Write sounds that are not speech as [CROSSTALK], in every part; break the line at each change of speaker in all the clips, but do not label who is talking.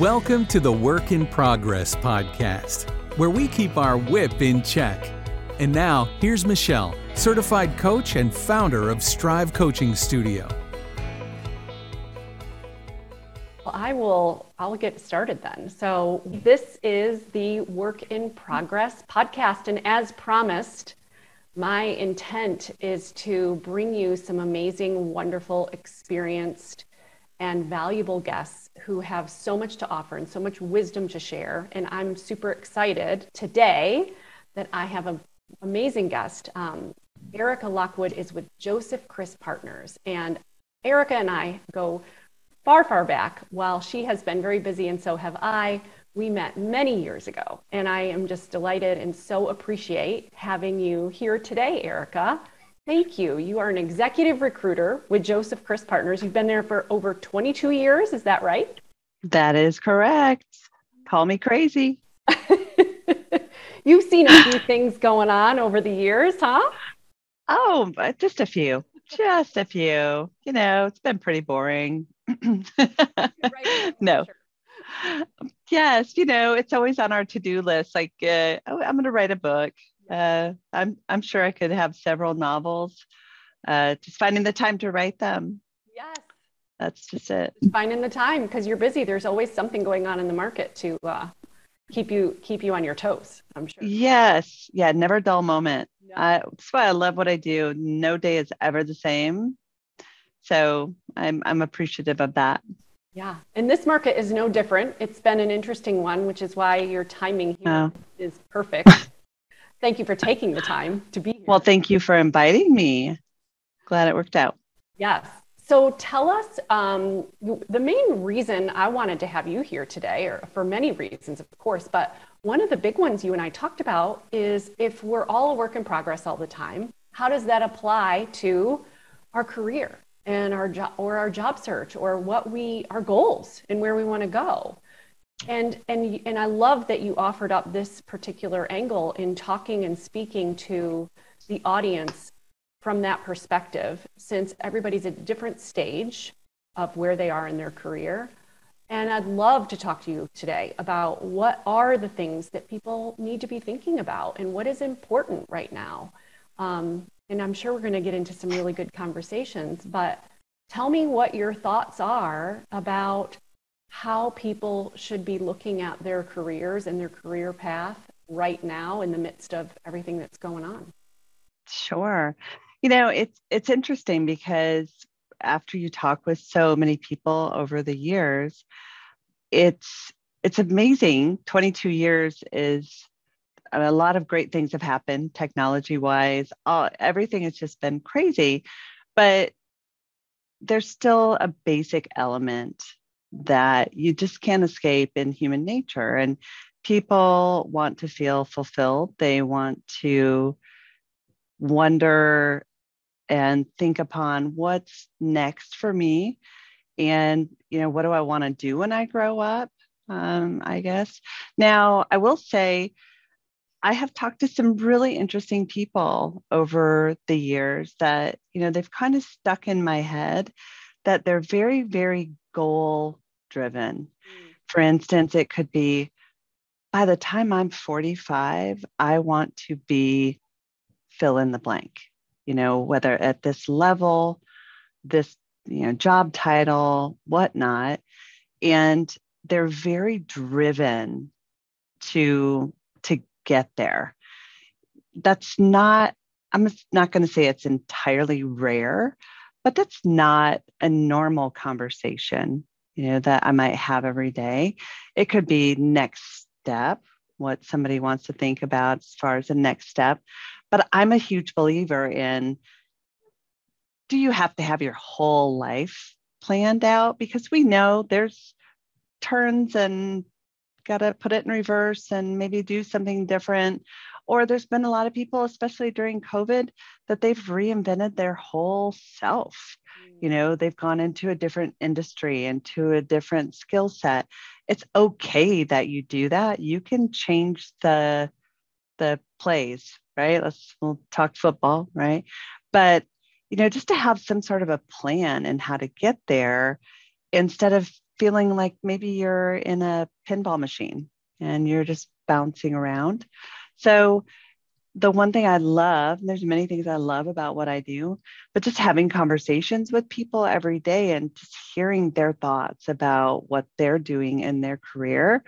Welcome to the Work in Progress podcast, where we keep our whip in check. And now, here's Michelle, certified coach and founder of Strive Coaching Studio.
Well, I will I'll get started then. So, this is the Work in Progress podcast and as promised, my intent is to bring you some amazing, wonderful, experienced and valuable guests who have so much to offer and so much wisdom to share. And I'm super excited today that I have an amazing guest. Um, Erica Lockwood is with Joseph Chris Partners. And Erica and I go far, far back. While she has been very busy, and so have I, we met many years ago. And I am just delighted and so appreciate having you here today, Erica. Thank you. You are an executive recruiter with Joseph Chris Partners. You've been there for over 22 years. Is that right?
That is correct. Call me crazy. [LAUGHS]
You've seen a few things going on over the years, huh?
Oh, just a few. Just a few. You know, it's been pretty boring. [LAUGHS] no. Yes, you know, it's always on our to-do list. Like, uh, oh, I'm going to write a book uh, I'm I'm sure I could have several novels. Uh, just finding the time to write them.
Yes,
that's just it.
Finding the time because you're busy. There's always something going on in the market to uh, keep you keep you on your toes. I'm sure.
Yes, yeah, never dull moment. Yeah. that's why I love what I do. No day is ever the same. So I'm I'm appreciative of that.
Yeah, and this market is no different. It's been an interesting one, which is why your timing here oh. is perfect. [LAUGHS] Thank you for taking the time to be here.
Well, thank you for inviting me. Glad it worked out.
Yes. So tell us um, the main reason I wanted to have you here today, or for many reasons, of course, but one of the big ones you and I talked about is if we're all a work in progress all the time, how does that apply to our career and our job or our job search or what we our goals and where we want to go? And, and, and I love that you offered up this particular angle in talking and speaking to the audience from that perspective, since everybody's at a different stage of where they are in their career. And I'd love to talk to you today about what are the things that people need to be thinking about and what is important right now. Um, and I'm sure we're going to get into some really good conversations, but tell me what your thoughts are about how people should be looking at their careers and their career path right now in the midst of everything that's going on?
Sure. You know, it's it's interesting because after you talk with so many people over the years, it's it's amazing. 22 years is uh, a lot of great things have happened technology wise. All, everything has just been crazy, but there's still a basic element that you just can't escape in human nature. And people want to feel fulfilled, they want to wonder and think upon what's next for me. And you know what do i want to do when i grow up um, i guess? Now i will say i have talked to some really interesting people over the years that you know they've kind of stuck in my head that they're very very goal driven. Mm. For instance, it could be by the time I'm 45, I want to be fill in the blank, you know, whether at this level, this, you know, job title, whatnot. And they're very driven to to get there. That's not, I'm not going to say it's entirely rare, but that's not a normal conversation you know that i might have every day. It could be next step what somebody wants to think about as far as the next step. But i'm a huge believer in do you have to have your whole life planned out? Because we know there's turns and got to put it in reverse and maybe do something different or there's been a lot of people especially during covid that they've reinvented their whole self. You know mm. they've gone into a different industry into a different skill set. It's okay that you do that. You can change the the plays right? Let's we'll talk football right? But you know just to have some sort of a plan and how to get there instead of feeling like maybe you're in a pinball machine and you're just bouncing around. So the one thing I love, there's many things I love about what I do, but just having conversations with people every day and just hearing their thoughts about what they're doing in their career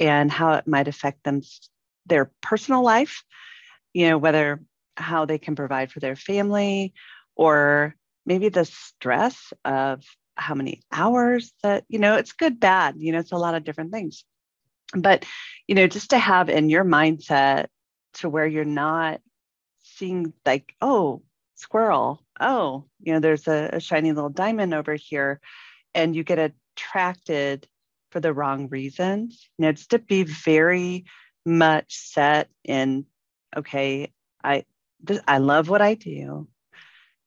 and how it might affect them their personal life, you know, whether how they can provide for their family or maybe the stress of how many hours that, you know, it's good, bad, you know, it's a lot of different things. But, you know, just to have in your mindset to where you're not seeing like, oh, squirrel, oh, you know, there's a, a shiny little diamond over here, and you get attracted for the wrong reasons. You know, it's to be very much set in, okay, I I love what I do.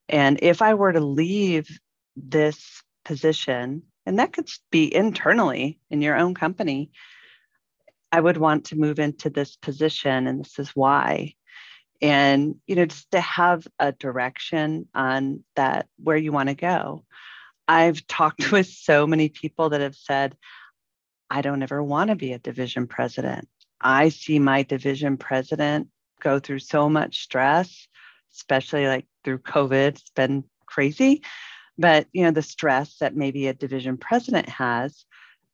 And if I were to leave this position, and that could be internally in your own company, I would want to move into this position, and this is why. And, you know, just to have a direction on that, where you want to go. I've talked [LAUGHS] with so many people that have said, I don't ever want to be a division president. I see my division president go through so much stress, especially like through COVID. It's been crazy. But, you know, the stress that maybe a division president has,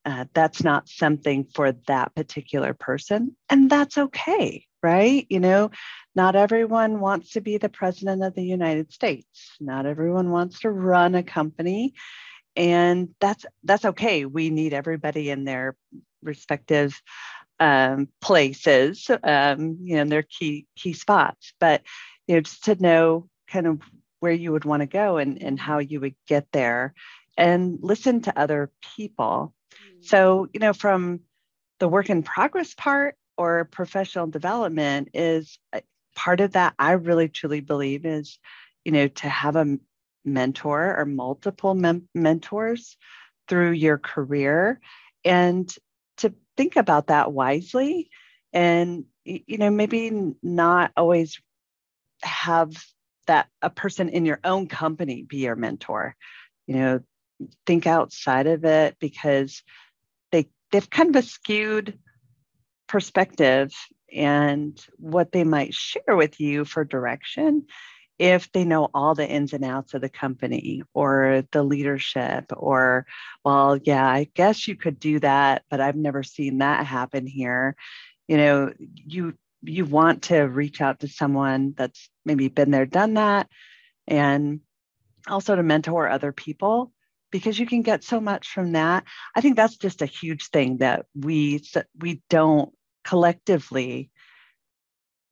uh, that's not something for that particular person. And that's okay, right? You know, not everyone wants to be the president of the United States. Not everyone wants to run a company. And that's that's okay. We need everybody in their respective um, places, um, you know, their key key spots. But you know, just to know kind of where you would want to go and, and how you would get there and listen to other people so, you know, from the work in progress part or professional development is uh, part of that. I really truly believe is, you know, to have a mentor or multiple mem- mentors through your career and to think about that wisely and, you know, maybe not always have that a person in your own company be your mentor. You know, think outside of it because they've kind of a skewed perspective and what they might share with you for direction if they know all the ins and outs of the company or the leadership or well yeah i guess you could do that but i've never seen that happen here. You know you you want to reach out to someone that's maybe been there done that and also to mentor other people because you can get so much from that. I think that's just a huge thing that we we don't collectively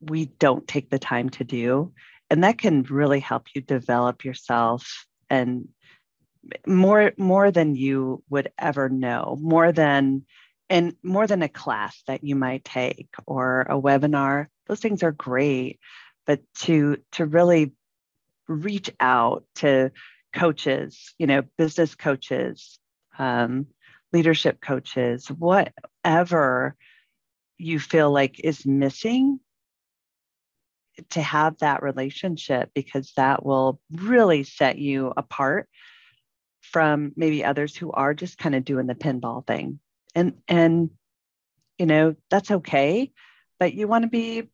we don't take the time to do and that can really help you develop yourself and more more than you would ever know more than and more than a class that you might take or a webinar those things are great but to to really reach out to coaches, you know, business coaches, um, leadership coaches, whatever you feel like is missing to have that relationship because that will really set you apart from maybe others who are just kind of doing the pinball thing. And and you know that's okay but you want to be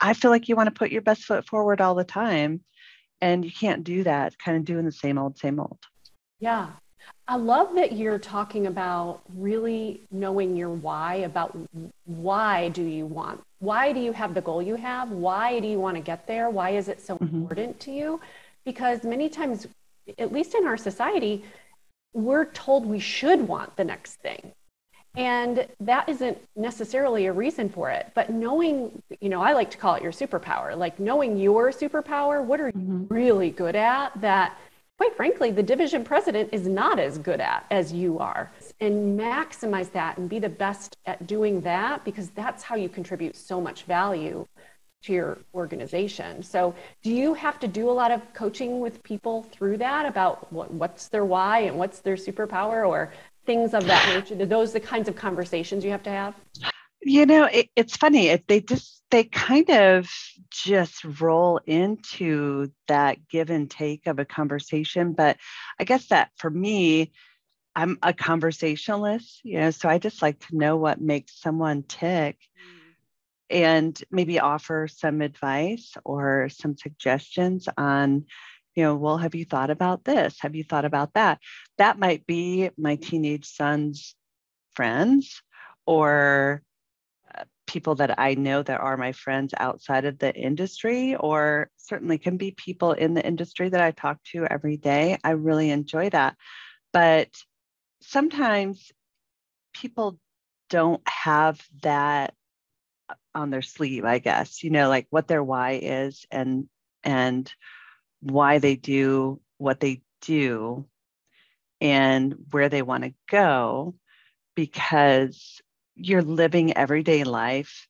i feel like you want to put your best foot forward all the time and you can't do that kind of doing the same old same old.
Yeah. I love that you're talking about really knowing your why about why do you want why do you have the goal you have? Why do you want to get there? Why is it so mm-hmm. important to you? Because many times at least in our society we're told we should want the next thing and that isn't necessarily a reason for it. But knowing, you know, I like to call it your superpower, like knowing your superpower, what are you mm-hmm. really good at that, quite frankly, the division president is not as good at as you are. And maximize that and be the best at doing that because that's how you contribute so much value to your organization. So, do you have to do a lot of coaching with people through that about what, what's their why and what's their superpower, or things of that nature? Are those the kinds of conversations you have to have?
You know, it, it's funny. If they just they kind of just roll into that give and take of a conversation. But I guess that for me, I'm a conversationalist, you know, so I just like to know what makes someone tick and maybe offer some advice or some suggestions on, you know, well, have you thought about this? Have you thought about that? That might be my teenage son's friends or uh, people that I know that are my friends outside of the industry, or certainly can be people in the industry that I talk to every day. I really enjoy that. But sometimes people don't have that on their sleeve i guess you know like what their why is and and why they do what they do and where they want to go because you're living everyday life.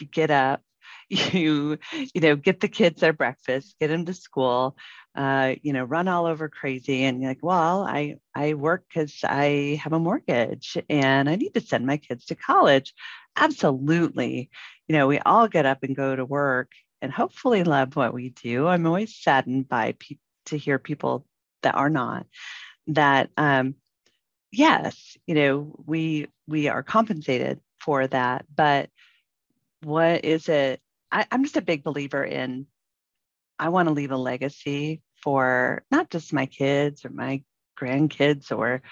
You get up [LAUGHS] you you know get the kids their breakfast get them to school uh, you know run all over crazy and you're like well i i work because i have a mortgage and i need to send my kids to college. Absolutely. You know we all get up and go to work and hopefully love what we do. I'm always saddened by pe- to hear people that are not that um yes you know we we are compensated for that but what is it? I, I'm just a big believer in I want to leave a legacy for not just my kids or my grandkids or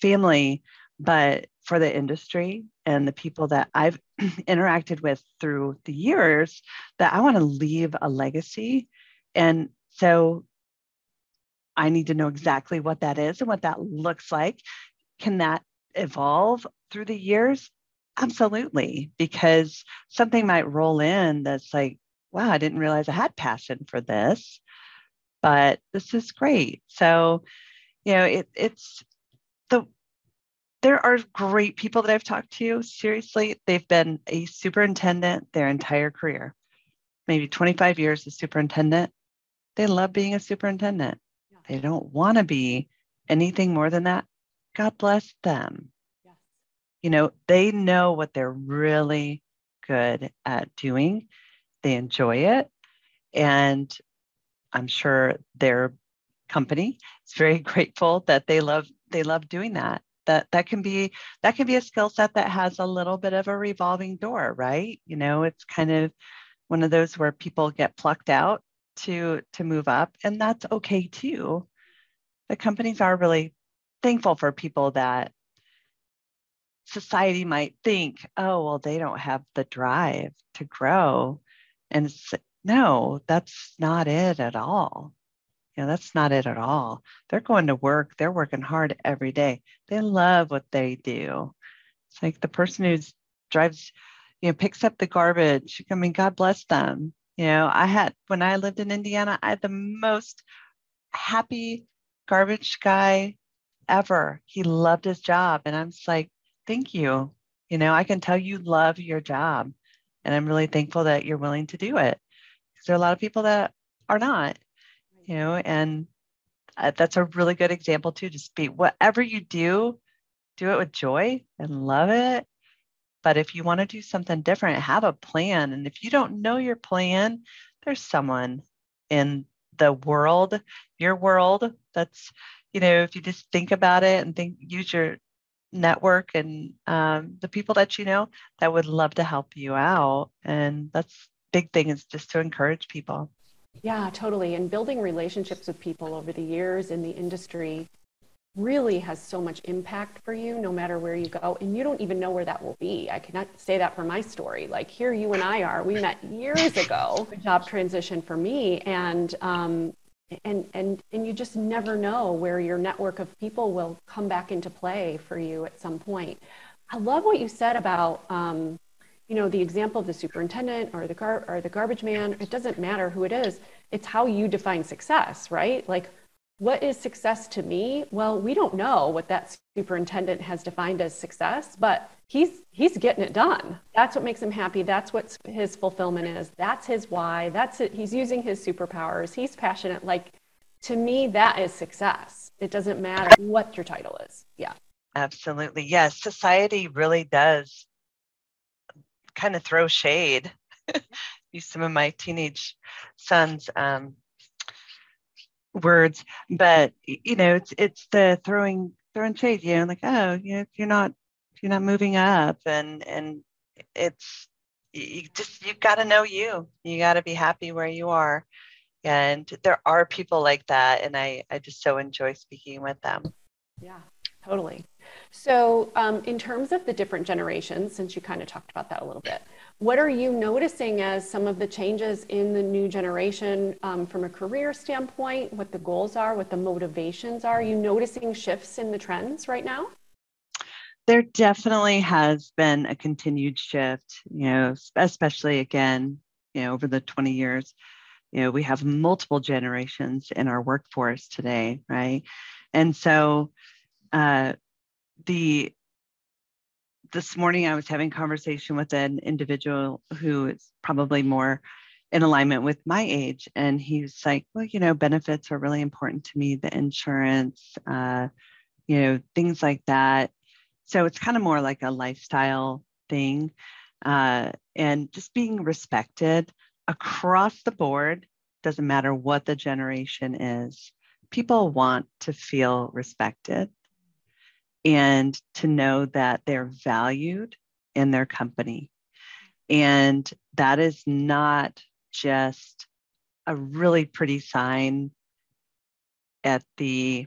family, but for the industry and the people that I've [CLEARS THROAT] interacted with through the years that I want to leave a legacy. And so I need to know exactly what that is and what that looks like. Can that evolve through the years? Absolutely, because something might roll in that's like, wow, I didn't realize I had passion for this, but this is great. So, you know, it, it's the there are great people that I've talked to. Seriously, they've been a superintendent their entire career, maybe 25 years as superintendent. They love being a superintendent. They don't want to be anything more than that. God bless them you know, they know what they're really good at doing. They enjoy it. And I'm sure their company is very [LAUGHS] grateful that they love they love doing that. That that can be that can be a skill set that has a little bit of a revolving door, right? You know, it's kind of one of those where people get plucked out to to move up and that's okay too. The companies are really thankful for people that society might think, oh, well, they don't have the drive to grow. And no, that's not it at all. You know, that's not it at all. They're going to work, they're working hard every day. They love what they do. It's like the person who drives, you know, picks up the garbage. I mean, God bless them. You know, I had, when I lived in Indiana, I had the most happy garbage guy ever. He loved his job. And I'm just like, thank you. You know, I can tell you love your job. And I'm really thankful that you're willing to do it. Because there are a lot of people that are not, you know, and uh, that's a really good example too. Just be whatever you do, do it with joy and love it. But if you want to do something different, have a plan. And if you don't know your plan, there's someone in the world, your world, that's, you know, if you just think about it and think, use your network and um, the people that you know that would love to help you out. And that's big thing is just to encourage people.
Yeah, totally. And building relationships with people over the years in the industry really has so much impact for you no matter where you go. And you don't even know where that will be. I cannot say that for my story. Like here you and i are. We met years ago. [LAUGHS] Job transition for me. And um, and and and you just never know where your network of people will come back into play for you at some point. I love what you said about um, you know the example of the superintendent or the gar- or the garbage man it doesn't matter who it is. It's how you define success right? Like what is success to me? Well we don't know what that superintendent has defined as success but he's he's getting it done. That's what makes him happy. That's what his fulfillment is. That's his why. That's it. He's using his superpowers. He's passionate. Like to me that is success. It doesn't matter what your title is. Yeah.
Absolutely. Yes society really does kind of throw shade [LAUGHS] use some of my teenage sons um, words. But you know it's it's the throwing throwing shade, you know, like, oh, you know, you're not you're not moving up and and it's you just you've got to know you. You got to be happy where you are. And there are people like that and i i just so enjoy speaking with them.
Yeah totally so um, in terms of the different generations since you kind of talked about that a little bit what are you noticing as some of the changes in the new generation um, from a career standpoint what the goals are what the motivations are, are you noticing shifts in the trends right now?
There definitely has been a continued shift, you know, especially again, you know, over the 20 years, you know, we have multiple generations in our workforce today, right? And so uh, the this morning I was having conversation with an individual who is probably more in alignment with my age. And he's like, well, you know, benefits are really important to me, the insurance, uh, you know, things like that. So it's kind of more like a lifestyle thing. Uh, and just being respected across the board, doesn't matter what the generation is, people want to feel respected and to know that they're valued in their company. And that is not just a really pretty sign at the,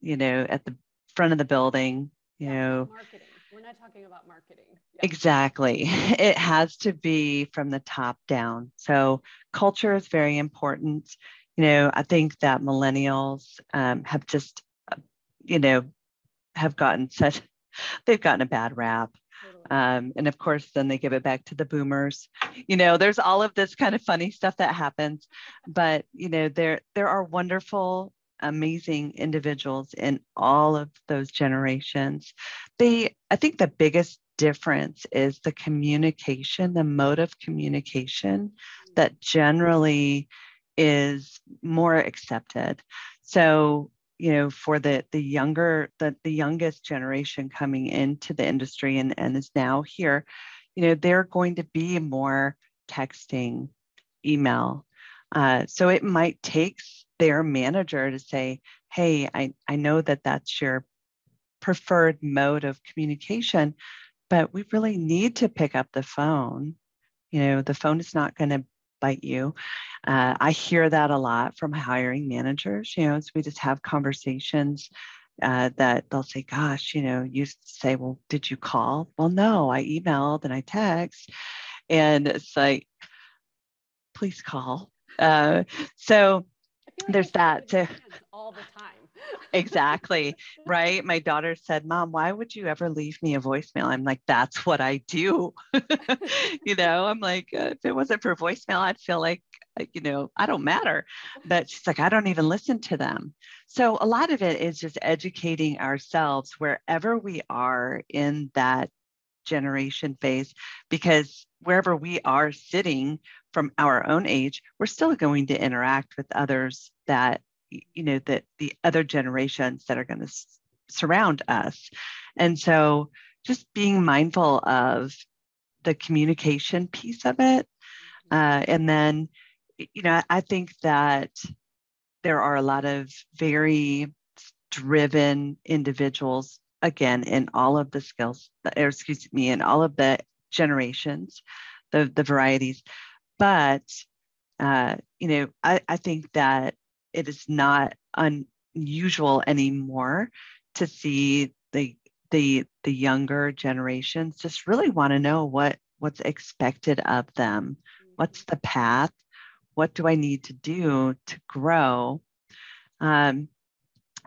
you know, at the front of the building you know.
marketing. We're not talking about marketing.
Yeah. exactly. [LAUGHS] It has to be from the top down. So culture is very important. You know i think that millennials um, have just uh, you know have gotten such [LAUGHS] they've gotten a bad rap um, and of course then they give it back to the boomers you know there's all of this kind of funny stuff that happens but you know there there are wonderful amazing individuals in all of those generations. They, I think the biggest difference is the communication, the mode of communication that generally is more accepted. So, you know, for the the younger, the, the youngest generation coming into the industry and, and is now here, you know, they're going to be more texting, email. Uh, so it might take their manager to say, hey, I, I know that that's your preferred mode of communication, but we really need to pick up the phone. You know, the phone is not going to bite you. Uh, I hear that a lot from hiring managers. You know, so we just have conversations uh, that they'll say, "Gosh, you know, you say, well, did you call? Well, no, I emailed and I text." And it's like, please call. Uh, so there's that too.
All the time.
Exactly. Right. My daughter said, Mom, why would you ever leave me a voicemail? I'm like, that's what I do. [LAUGHS] you know, I'm like, uh, if it wasn't for voicemail, I'd feel like, uh, you know, I don't matter. But she's like, I don't even listen to them. So a lot of it is just educating ourselves wherever we are in that generation phase because wherever we are sitting from our own age we're still going to interact with others that you know that the other generations that are going to s- surround us and so just being mindful of the communication piece of it uh, and then you know i think that there are a lot of very driven individuals again in all of the skills, or excuse me, in all of the generations, the, the varieties. But, uh, you know, I, I think that it is not unusual anymore to see the the the younger generations just really want to know what what's expected of them. What's the path? What do i need to do to grow? Um,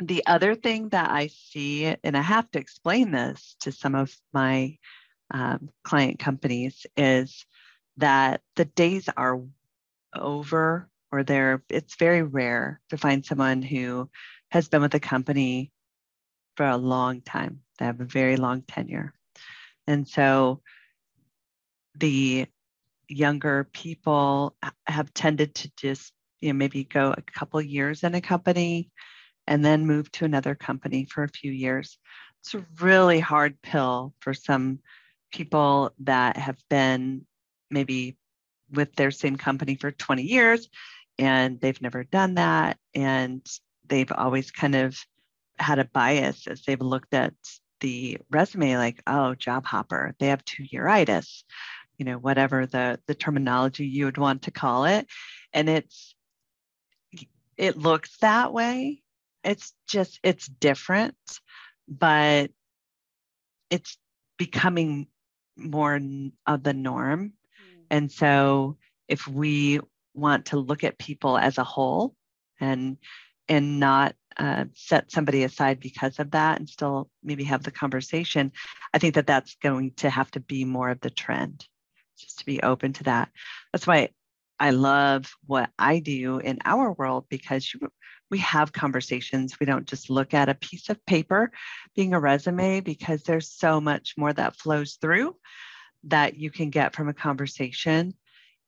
the other thing that I see, and I have to explain this to some of my um, client companies, is that the days are over or they're it's very rare to find someone who has been with a company for a long time they have a very long tenure and so the younger people have tended to just you know maybe go a couple years in a company and then move to another company for a few years. It's a really hard pill for some people that have been maybe with their same company for 20 years and they've never done that. And they've always kind of had a bias as they've looked at the resume like oh job hopper they have two yearitis you know whatever the the terminology you would want to call it. And it's it looks that way. It's just it's different but it's becoming more of the norm. Mm. and so if we want to look at people as a whole and and not uh, set somebody aside because of that and still maybe have the conversation i think that that's going to have to be more of the trend just to be open to that. That's why i love what i do in our world because you, we have conversations. We don't just look at a piece of paper being a resume because there's so much more that flows through that you can get from a conversation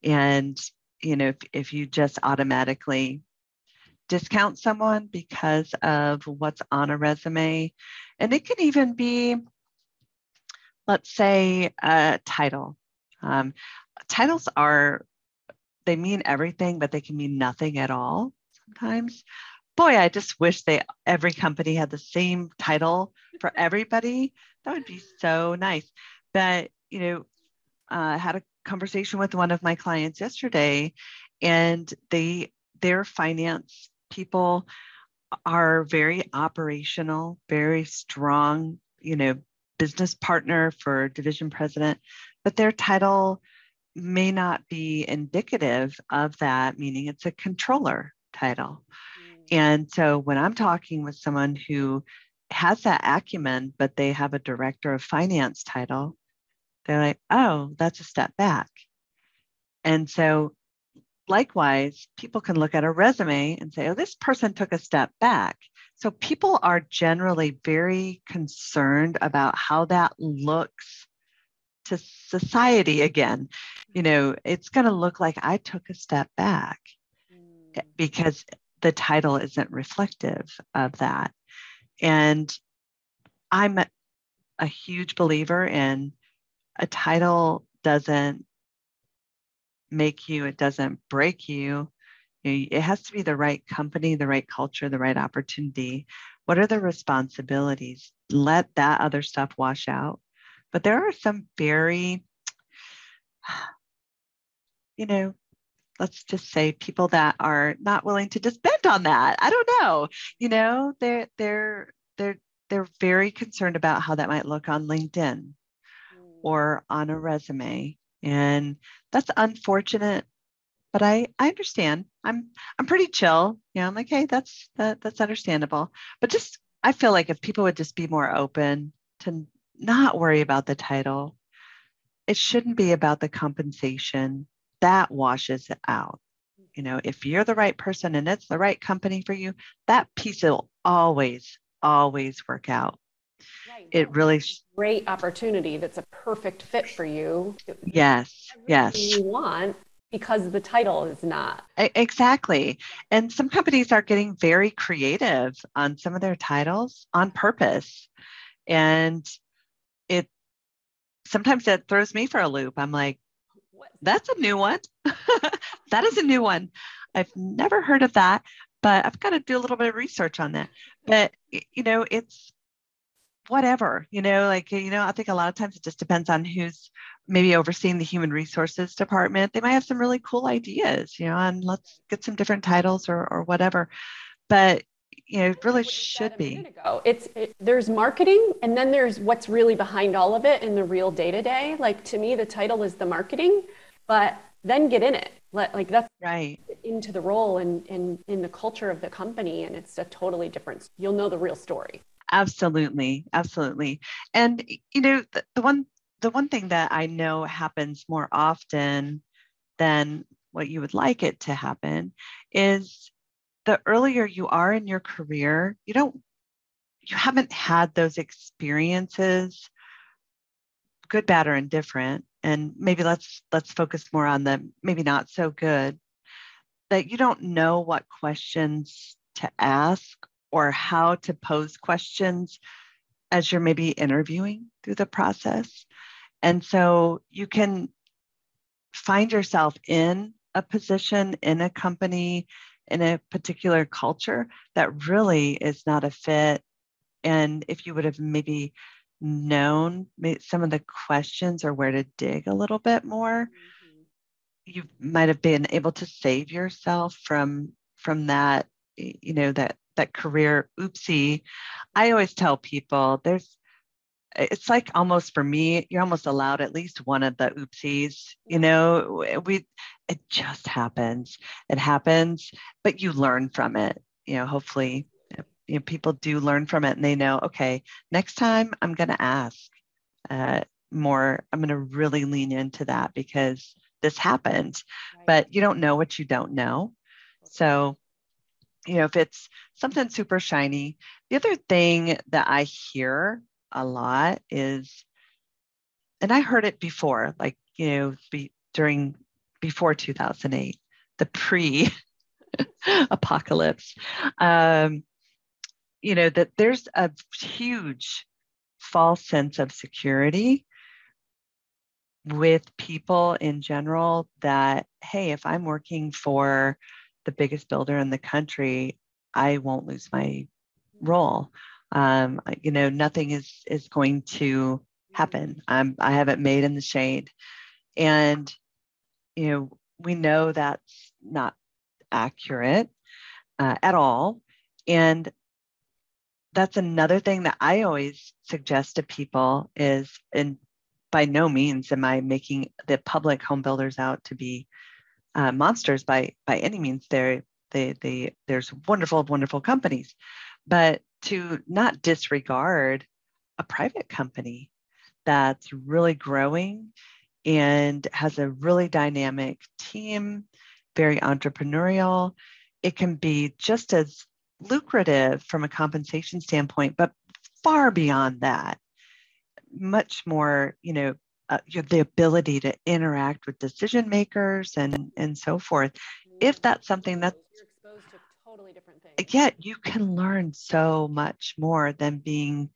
and you know if, if you just automatically discount someone because of what's on a resume. And it can even be, let's say, a title. Um, titles are, they mean everything, but they can mean nothing at all sometimes. Boy, I just wish they every company had the same title for everybody. That would be so nice. But you know, uh, had a conversation with one of my clients yesterday, and they their finance people are very operational, very strong, you know, business partner for division president, but their title may not be indicative of that, meaning it's a controller title. Mm. And so when I'm talking with someone who has that acumen, but they have a director of finance title, they're like, oh, that's a step back. And so likewise, people can look at a resume and say, oh, this person took a step back. So people are generally very concerned about how that looks to society again. You know, it's going to look like I took a step back mm. because the title isn't reflective of that. And I'm a huge believer in a title doesn't make you, it doesn't break you. It has to be the right company, the right culture, the right opportunity. What are the responsibilities? Let that other stuff wash out. But there are some very, [SIGHS] you know, let's just say people that are not willing to just bend on that. I don't know. You know, they're they're they're they're very concerned about how that might look on LinkedIn. Or on a resume and that's unfortunate but I, I understand. I'm I'm pretty chill. Yeah, I'm like, hey, that's that, that's understandable. But just I feel like if people would just be more open to not worry about the title, it shouldn't be about the compensation. That washes it out. You know, if you're the right person and it's the right company for you, that piece will always, always work out. Right. It really
great opportunity that's a perfect fit for you.
Yes. Yes.
You want because the title is not.
Exactly. And some companies are getting very creative on some of their titles on purpose. And it sometimes it throws me for a loop. I'm like, that's a new one. [LAUGHS] that is a new one. I've never heard of that, but I've got to do a little bit of research on that. But you know, it's whatever, you know, like, you know, I think a lot of times it just depends on who's maybe overseeing the human resources department. They might have some really cool ideas, you know, and let's get some different titles or, or whatever. But, you know, it really should be.
It's it, there's marketing and then there's what's really behind all of it in the real day to day. Like to me, the title is the marketing, but then get in it. Let like that's
right
into the role and in in the culture of the company, and it's a totally different. You'll know the real story.
Absolutely, absolutely. And you know, the, the one the one thing that I know happens more often than what you would like it to happen is the earlier you are in your career, you don't you haven't had those experiences good bad or indifferent and maybe let's let's focus more on the maybe not so good that you don't know what questions to ask or how to pose questions as you're maybe interviewing through the process. And so you can find yourself in a position in a company in a particular culture that really is not a fit and if you would have maybe known some of the questions or where to dig a little bit more, mm-hmm. you might have been able to save yourself from from that, you know, that that career oopsie. I always tell people there's it's like almost for me, you're almost allowed at least one of the oopsies. You know, we it just happens. It happens, but you learn from it. You know, hopefully you know, people do learn from it and they know, okay, next time I'm going to ask uh, more. I'm going to really lean into that because this happened, right. but you don't know what you don't know. So, you know, if it's something super shiny, the other thing that I hear a lot is, and I heard it before, like, you know, be, during before 2008, the pre [LAUGHS] apocalypse. Um, you know that there's a huge false sense of security with people in general that hey if i'm working for the biggest builder in the country i won't lose my role. Um, you know nothing is is going to happen. I'm, i haven't made in the shade. And you know we know that's not accurate uh, at all. And that's another thing that I always suggest to people is, and by no means am I making the public home builders out to be uh, monsters by by any means. They're they they there's wonderful wonderful companies, but to not disregard a private company that's really growing and has a really dynamic team, very entrepreneurial. It can be just as lucrative from a compensation standpoint, but far beyond that, much more, you know, uh, the ability to interact with decision makers and and so forth. If that's something that's
you're exposed to totally different things.
Yet you can learn so much more than being,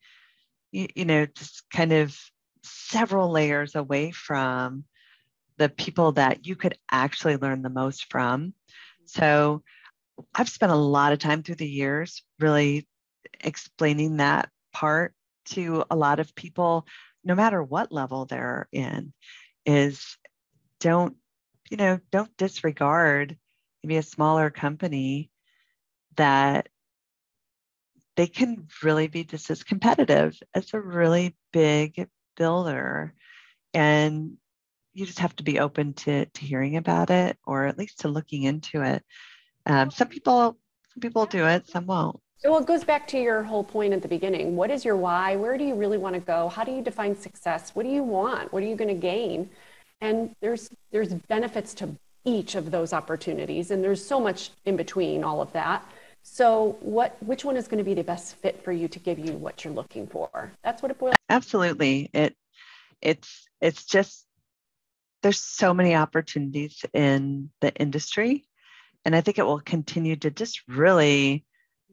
you, you know, just kind of several layers away from the people that you could actually learn the most from. So I've spent a lot of time through the years really explaining that part to a lot of people, no matter what level they're in, is don't, you know, don't disregard maybe a smaller company that they can really be just as competitive as a really big builder. And you just have to be open to, to hearing about it or at least to looking into it um, some people, some people do it, some won't.
So it goes back to your whole point at the beginning. What is your why? Where do you really want to go? How do you define success? What do you want? What are you going to gain? And there's there's benefits to each of those opportunities, and there's so much in between all of that. So what which one is going to be the best fit for you to give you what you're looking for? That's what it boils.
Absolutely. It it's it's just there's so many opportunities in the industry and I think it will continue to just really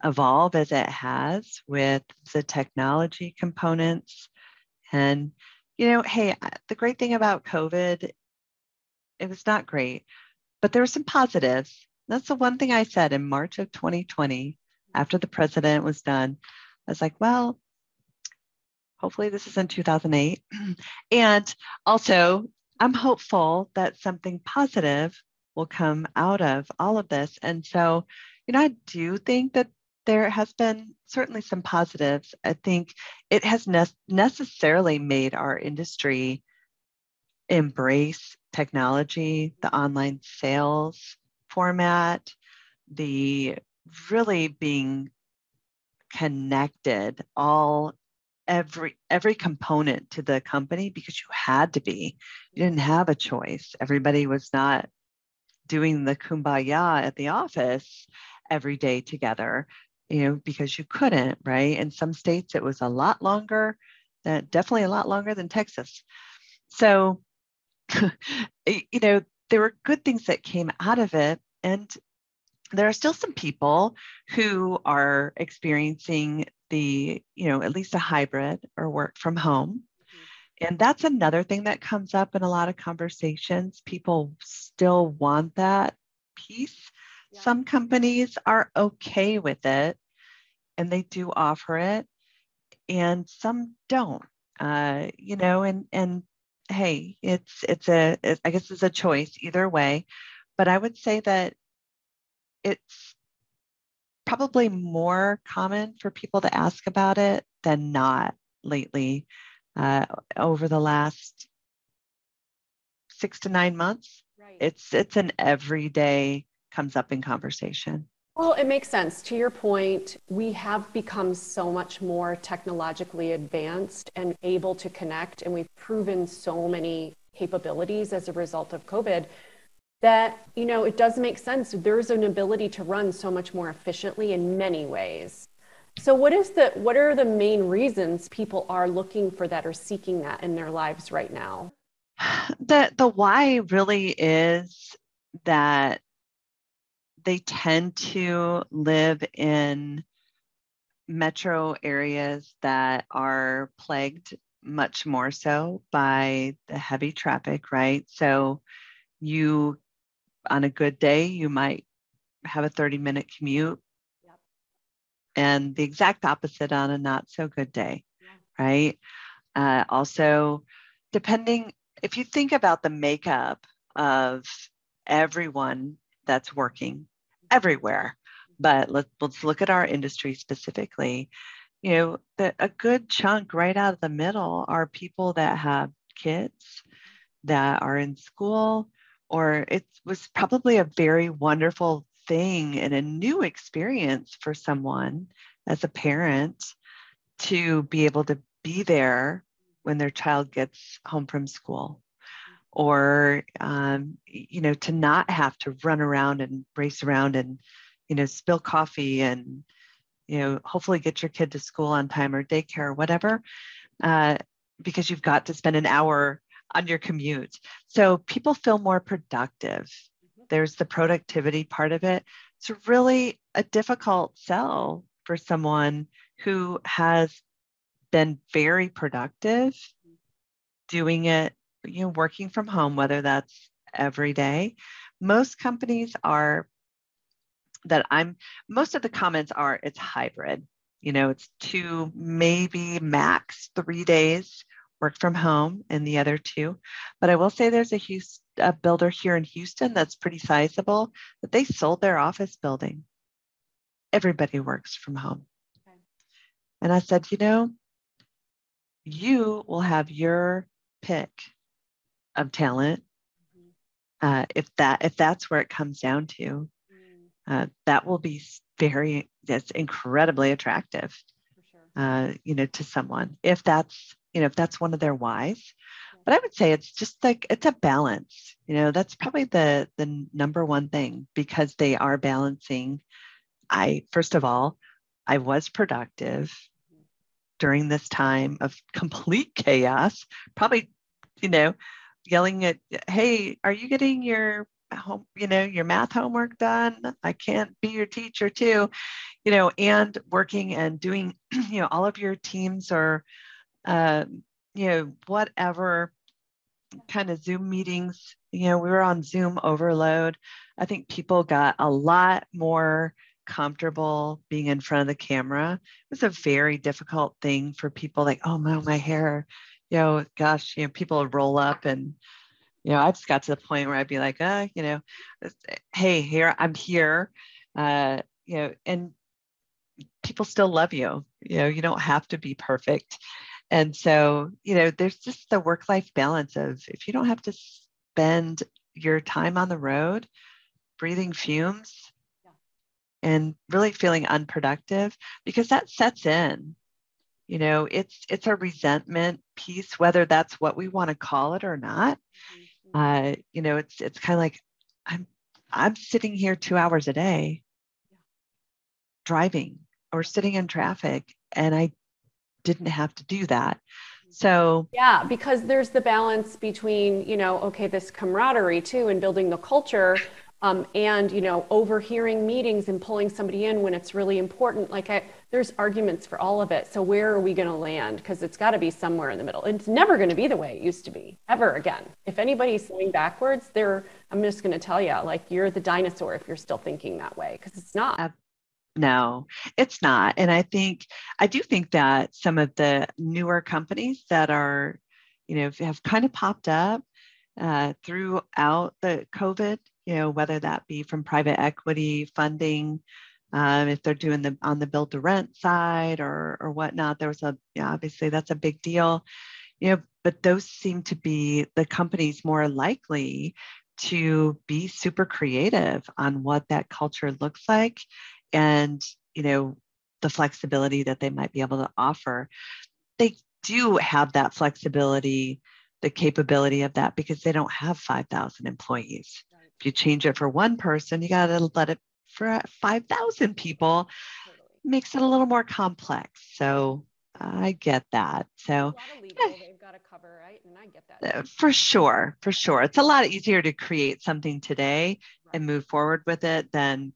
evolve as it has with the technology components. And, you know, hey, the great thing about COVID, it was not great, but there were some positives. That's the one thing I said in March of 2020 after the president was done. I was like, well, hopefully this is in 2008. [CLEARS THROAT] and also, I'm hopeful that something positive will come out of all of this. And so, you know, I do think that there has been certainly some positives. I think it has ne- necessarily made our industry embrace technology, the online sales format, the really being connected all every every component to the company because you had to be. You didn't have a choice. Everybody was not doing the kumbaya at the office every day together, you know, because you couldn't, right? In some states, it was a lot longer, than, definitely a lot longer than Texas. So, [LAUGHS] you know, there were good things that came out of it. And there are still some people who are experiencing the, you know, at least a hybrid or work from home. Mm-hmm. And that's another thing that comes up in a lot of conversations. People still want that piece. Some companies are okay with it and they do offer it. and some don't. Uh, you know, and and hey, it's it's a it, I guess it's a choice either way, but I would say that it's probably more common for people to ask about it than not lately uh, over the last six to nine months. Right. It's it's an everyday comes up in conversation.
Well, it makes sense. To your point, we have become so much more technologically advanced and able to connect, and we've proven so many capabilities as a result of COVID that you know it does make sense there's an ability to run so much more efficiently in many ways so what is the what are the main reasons people are looking for that or seeking that in their lives right now [SIGHS]
the the why really is that they tend to live in metro areas that are plagued much more so by the heavy traffic right so you on a good day, you might have a 30 minute commute. Yep. And the exact opposite on a not so good day, yeah. right? Uh, also, depending, if you think about the makeup of everyone that's working everywhere, but let's, let's look at our industry specifically. You know, the, a good chunk right out of the middle are people that have kids that are in school, or it was probably a very wonderful thing and a new experience for someone as a parent to be able to be there when their child gets home from school or um, you know to not have to run around and race around and you know spill coffee and you know hopefully get your kid to school on time or daycare or whatever uh, because you've got to spend an hour on your commute. So people feel more productive. Mm-hmm. There's the productivity part of it. It's really a difficult sell for someone who has been very productive doing it, you know, working from home, whether that's every day. Most companies are that I'm most of the comments are it's hybrid. You know, it's two, maybe max three days work from home and the other two. But I will say there's a, Houston, a builder here in Houston that's pretty sizable that they sold their office building. Everybody works from home. Okay. And I said, you know, you will have your pick of talent. Mm-hmm. Uh, if that if that's where it comes down to, mm. uh, that will be very that's incredibly attractive, sure. uh, you know, to someone if that's you know if that's one of their whys but i would say it's just like it's a balance you know that's probably the the number one thing because they are balancing i first of all i was productive during this time of [LAUGHS] complete chaos probably you know yelling at hey are you getting your home you know your math homework done i can't be your teacher too you know and working and doing [CLEARS THROAT] you know all of your teams are uh, you know, whatever kind of Zoom meetings, you know, we were on Zoom overload. I think people got a lot more comfortable being in front of the camera. It was a very difficult thing for people like, oh my, my hair, you know, gosh, you know, people roll up and, you know, I just got to the point where I'd be like, uh, you know, hey, here, I'm here. Uh, you know, and people still love you. You know, you don't have to be perfect. And so, you know, there's just the work life balance of if you don't have to spend your time on the road breathing fumes yeah. and really feeling unproductive because that sets in you know it's it's a resentment piece whether that's what we want to call it or not mm-hmm. uh, you know it's it's kind of like i'm i'm sitting here two hours a day yeah. driving or sitting in traffic and i didn't have to do that. So,
yeah, because there's the balance between, you know, okay, this camaraderie too and building the culture um, and, you know, overhearing meetings and pulling somebody in when it's really important. Like, I, there's arguments for all of it. So, where are we going to land? Because it's got to be somewhere in the middle. It's never going to be the way it used to be ever again. If anybody's going backwards, they're, I'm just going to tell you, like, you're the dinosaur if you're still thinking that way because it's not.
No, it's not. And I think, I do think that some of the newer companies that are, you know, have kind of popped up uh, throughout the COVID, you know, whether that be from private equity funding, um, if they're doing the on the build to rent side or or whatnot, there was a yeah, obviously that's a big deal, you know. But those seem to be the companies more likely to be super creative on what that culture looks like and you know the flexibility that they might be able to offer they do have that flexibility the capability of that because they don't have 5000 employees you change it for one person you got to let it for 5000 people totally. makes it a little more complex so I get that. So
legal, they've got to cover, right? And I get that.
Uh, for sure, for sure. It's a lot easier to create something today right. and move forward with it than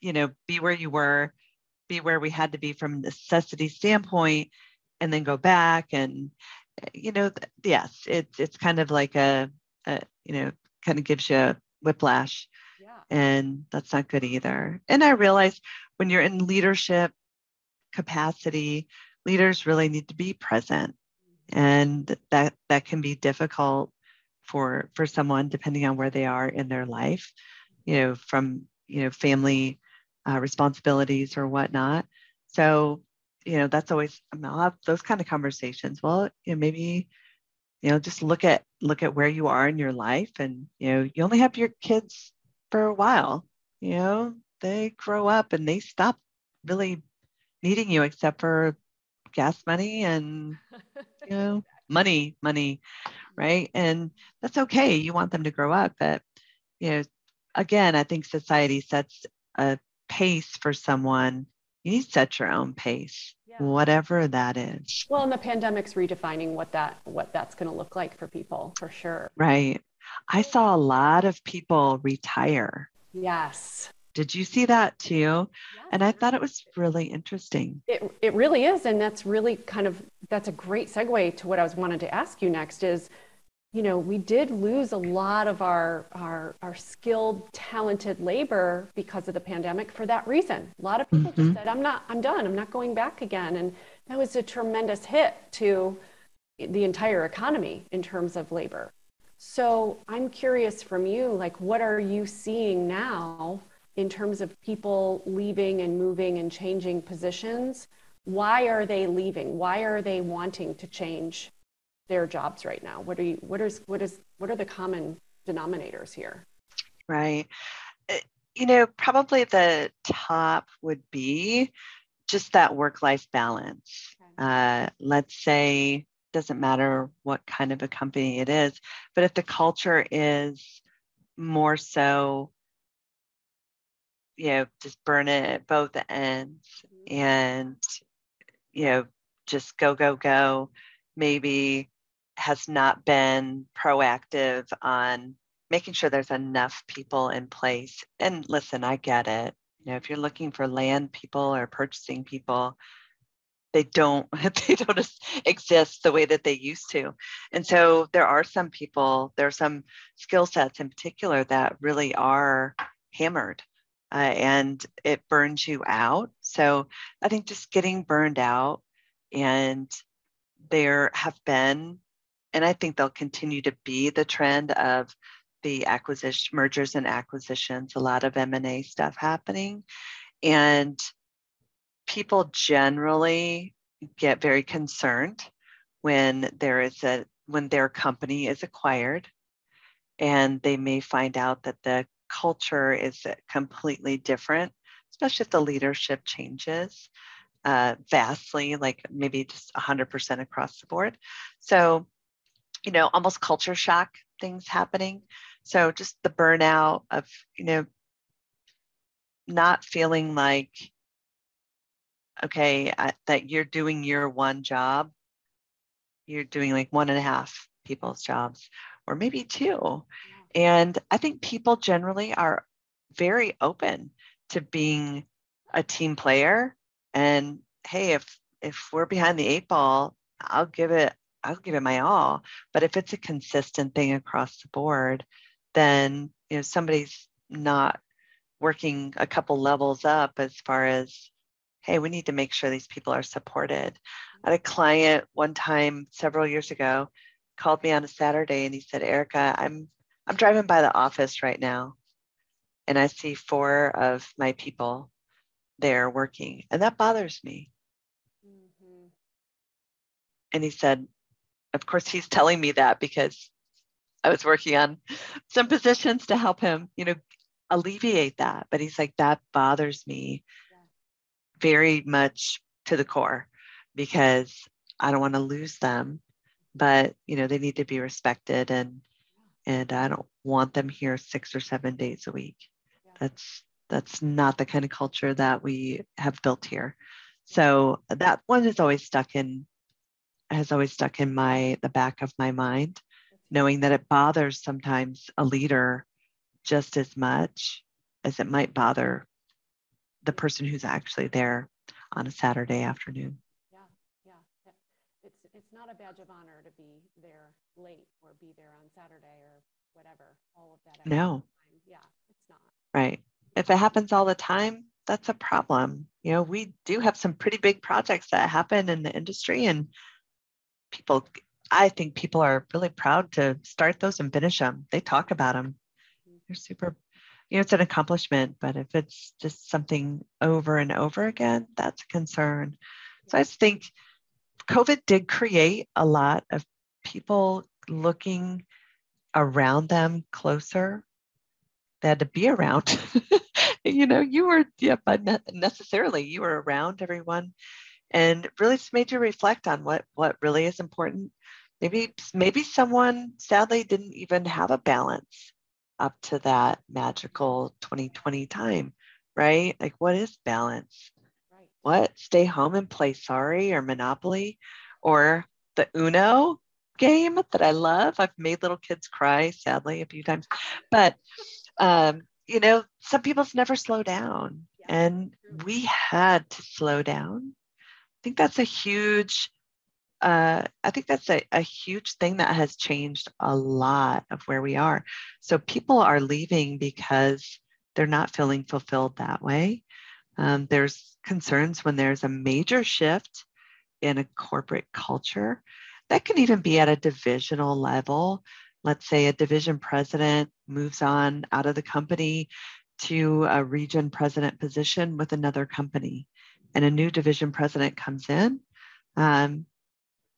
you know, be where you were, be where we had to be from a necessity standpoint, and then go back. And, you know, yes, it's, it's kind of like a, a you know, kind of gives you a whiplash. Yeah. And that's not good either. And I realize when you're in leadership capacity, leaders really need to be present. And that that can be difficult for for someone depending on where they are in their life, you know, from you know, family uh, responsibilities or whatnot. So, you know, that's always I mean, I'll have those kind of conversations. Well, you know, maybe, you know, just look at look at where you are in your life, and you know, you only have your kids for a while. You know, they grow up and they stop really needing you except for gas money and [LAUGHS] you know money money right and that's okay you want them to grow up but you know again i think society sets a pace for someone, you need to set your own pace, yeah. whatever that is.
Well, and the pandemic's redefining what that what that's going to look like for people, for sure.
Right. I saw a lot of people retire.
Yes.
Did you see that too? And I thought it was really interesting.
It, it really is. And that's really kind of, that's a great segue to what I was wanted to ask you next is you know, we did lose a lot of our, our, our skilled, talented labor because of the pandemic for that reason. A lot of people mm-hmm. just said, I'm not, I'm done, I'm not going back again. And that was a tremendous hit to the entire economy in terms of labor. So I'm curious from you, like, what are you seeing now in terms of people leaving and moving and changing positions? Why are they leaving? Why are they wanting to change their jobs right now? What are you, what is, what is, what are the common denominators here?
Right. Uh, you know, probably the top would be just that work life balance. Okay. Uh, let's say, doesn't matter what kind of a company it is, but if the culture is more so, you know, just burn it at both ends mm-hmm. and, you know, just go, go, go. Maybe has not been proactive on making sure there's enough people in place. And listen, I get it. You know, if you're looking for land people or purchasing people, they don't [LAUGHS] they don't exist the way that they used to. And so there are some people, there are some skill sets in particular that really are hammered. Uh, and it burns you out. So I think just getting burned out and there have been and I think they'll continue to be the trend of the acquisition mergers and acquisitions, a lot of M&A stuff happening. And people generally get very concerned when there is a when their company is acquired and they may find out that the culture is completely different, especially if the leadership changes uh, vastly, like maybe just 100% across the board. So you know, almost culture shock things happening. So just the burnout of, you know, not feeling like, okay, I, that you're doing your one job, you're doing like one and a half people's jobs, or maybe two. And I think people generally are very open to being a team player. And hey, if if we're behind the eight ball, I'll give it I'll give it my all. But if it's a consistent thing across the board, then you know somebody's not working a couple levels up as far as hey we need to make sure these people are supported i had a client one time several years ago called me on a saturday and he said erica i'm i'm driving by the office right now and i see four of my people there working and that bothers me mm-hmm. and he said of course he's telling me that because i was working on some positions to help him you know alleviate that. But he's like, that bothers me very much to the core because I don't want to lose them. But you know, they need to be respected and and I don't want them here six or seven days a week. That's that's not the kind of culture that we have built here. So that one has always stuck in has always stuck in my the back of my mind, knowing that it bothers sometimes a leader just as much as it might bother the person who's actually there on a Saturday afternoon.
Yeah, yeah. It's it's not a badge of honor to be there late or be there on Saturday or whatever. All of that.
No.
Yeah, it's not.
Right. If it happens all the time, that's a problem. You know, we do have some pretty big projects that happen in the industry and people I think people are really proud to start those and finish them. They talk about them They're super you know it's an accomplishment but if it's just something over and over again that's a concern. So i think covid did create a lot of people looking around them closer. They had to be around. [LAUGHS] You know you were yeah but necessarily you were around everyone and really just made you reflect on what what really is important maybe maybe someone sadly didn't even have a balance up to that magical 2020 time, right? Like, what is balance? Right. What? Stay home and play Sorry or Monopoly or the Uno game that I love. I've made little kids cry, sadly, a few times. But, um, you know, some people's never slow down. Yeah. And we had to slow down. I think that's a huge uh, I think that's a, a huge thing that has changed a lot of where we are. So people are leaving because they're not feeling fulfilled that way. Um, there's concerns when there's a major shift in a corporate culture. That can even be at a divisional level. Let's say a division president moves on out of the company to a region president position with another company, and a new division president comes in. Um,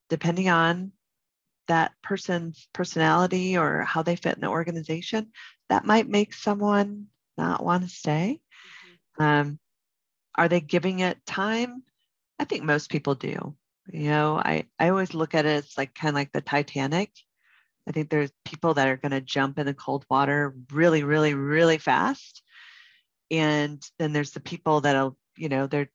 depending on that person's personality or how they fit in the organization, that might make someone not want to stay. Mm-hmm. Um, are they giving it time? I think most people do. You know, I, I always look at it as like kind of like the Titanic. I think there's people that are going to jump in the cold water really, really, really fast. And then there's the people that'll, you know, they're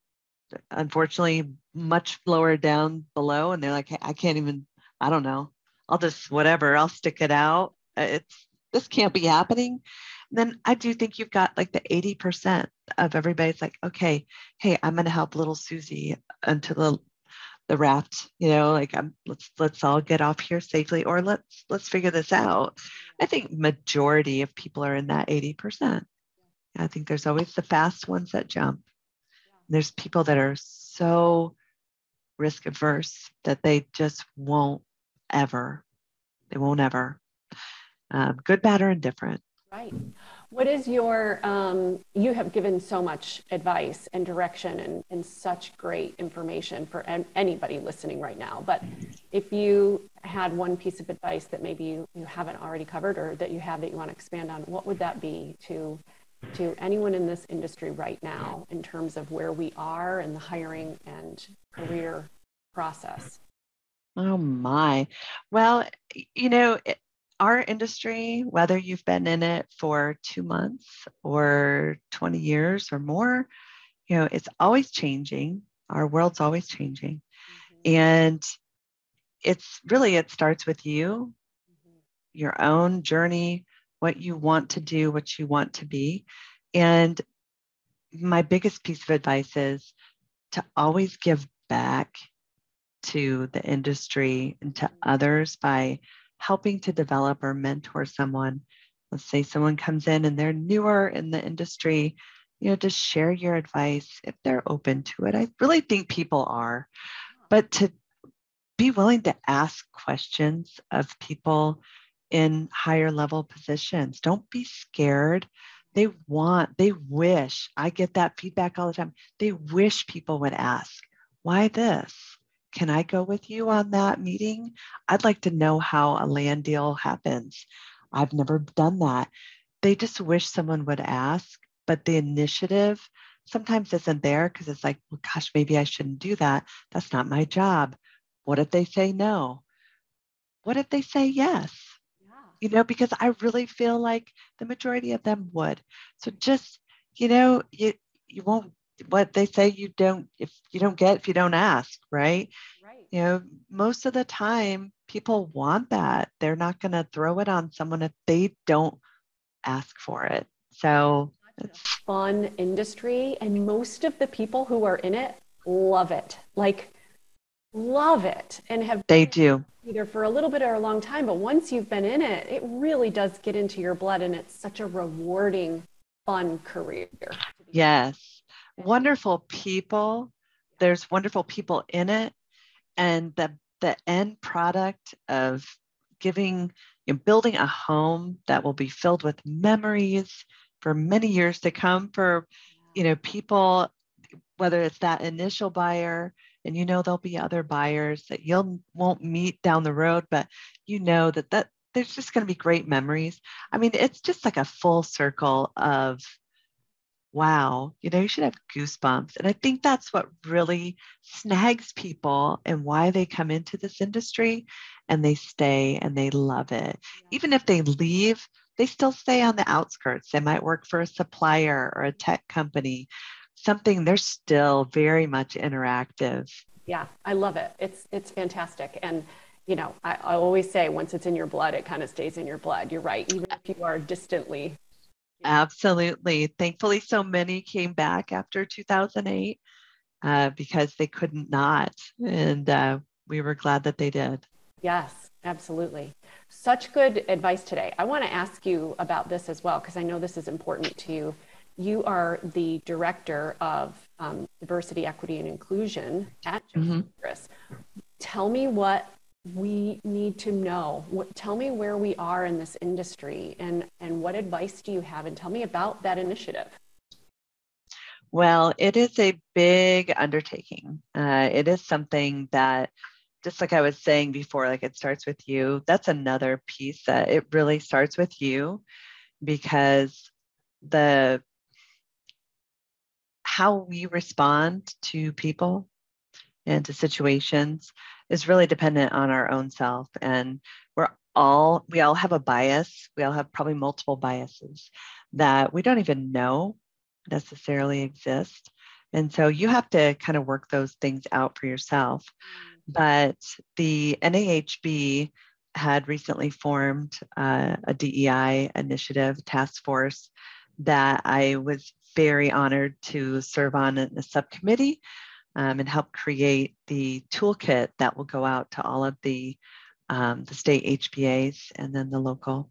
unfortunately much lower down below and they're like i can't even i don't know. I'll just whatever i'll stick it out. Uh, it's this can't be happening. And then i do think you've got like the 80% of everybody's like okay hey i'm going to help little susie into the the raft you know like i'm let's let's all get off here safely or let's let's figure this out. I think majority of people are in that 80% i think there's always the fast ones that jump there's people that are so risk averse that they just won't ever, they won't ever. Um, good, bad, or indifferent.
Right. What is your, um, you have given so much advice and direction and, and such great information for an, anybody listening right now. But if you had one piece of advice that maybe you, you haven't already covered or that you have that you want to expand on, what would that be to to anyone in this industry right now in terms of where we are in the hiring and career process?
Oh my. Well, you know, our industry, whether you've been in it for two months or 20 years or more, you know, it's always changing. Our world's always changing. Mm-hmm. And it's really, it starts with you, mm-hmm. your own journey what you want to do, what you want to be. And my biggest piece of advice is to always give back to the industry and to others by helping to develop or mentor someone let's say someone comes in and they're newer in the industry, you know, just share your advice if they're open to it. I really think people are, but to be willing to ask questions of people in higher level positions. Don't be scared. They want, they wish, I get that feedback all the time. They wish people would ask, why this? Can I go with you on that meeting? I'd like to know how a land deal happens. I've never done that. They just wish someone would ask, but the initiative sometimes isn't there because it's like, well, gosh, maybe I shouldn't do that. That's not my job. What if they say no? What if they say yes? You know, because I really feel like the majority of them would. So just, you know, you you won't what they say you don't if you don't get if you don't ask, right? Right. You know, most of the time people want that. They're not going to throw it on someone if they don't ask for it. So
it's fun industry and most of the people who are in it love it. Like love it and have
they do.
either for a little bit or a long time but once you've been in it it really does get into your blood and it's such a rewarding fun career
yes. Wonderful people. There's wonderful people in it. And the the end product of giving you know, building a home that will be filled with memories for many years to come for you know people whether it's that initial buyer and you know there'll be other buyers that you'll won't meet down the road but you know that that there's just going to be great memories. I mean it's just like a full circle of wow you know you should have goosebumps and i think that's what really snags people and why they come into this industry and they stay and they love it. Yeah. even if they leave they still stay on the outskirts. They might work for a supplier or a tech company something they're still very much interactive.
Yeah, I love it. It's it's fantastic. And you know, I, I always say once it's in your blood, it kind of stays in your blood. You're right, even if you are distantly.
Absolutely. Thankfully, so many came back after 2008 uh, because they couldn't not. And uh, we were glad that they did.
Yes, absolutely. Such good advice today. I want to ask you about this as well, because I know this is important to you you are the director of um, diversity, equity, and inclusion at mm-hmm. Tell me what we need to know. What, tell me where we are in this industry, and and what advice do you have? And tell me about that initiative.
Well, it is a big undertaking. Uh, it is something that, just like I was saying before, like it starts with you. That's another piece that it really starts with you because the how we respond to people and to situations is really dependent on our own self. And we're all we all have a bias. We all have probably multiple biases that we don't even know necessarily exist. And so you have to kind of work those things out for yourself. But the NAHB had recently formed uh, a DEI initiative task force that I was very honored to serve on a subcommittee um, and help create the toolkit that will go out to all of the, um, the state HBAs and then the local.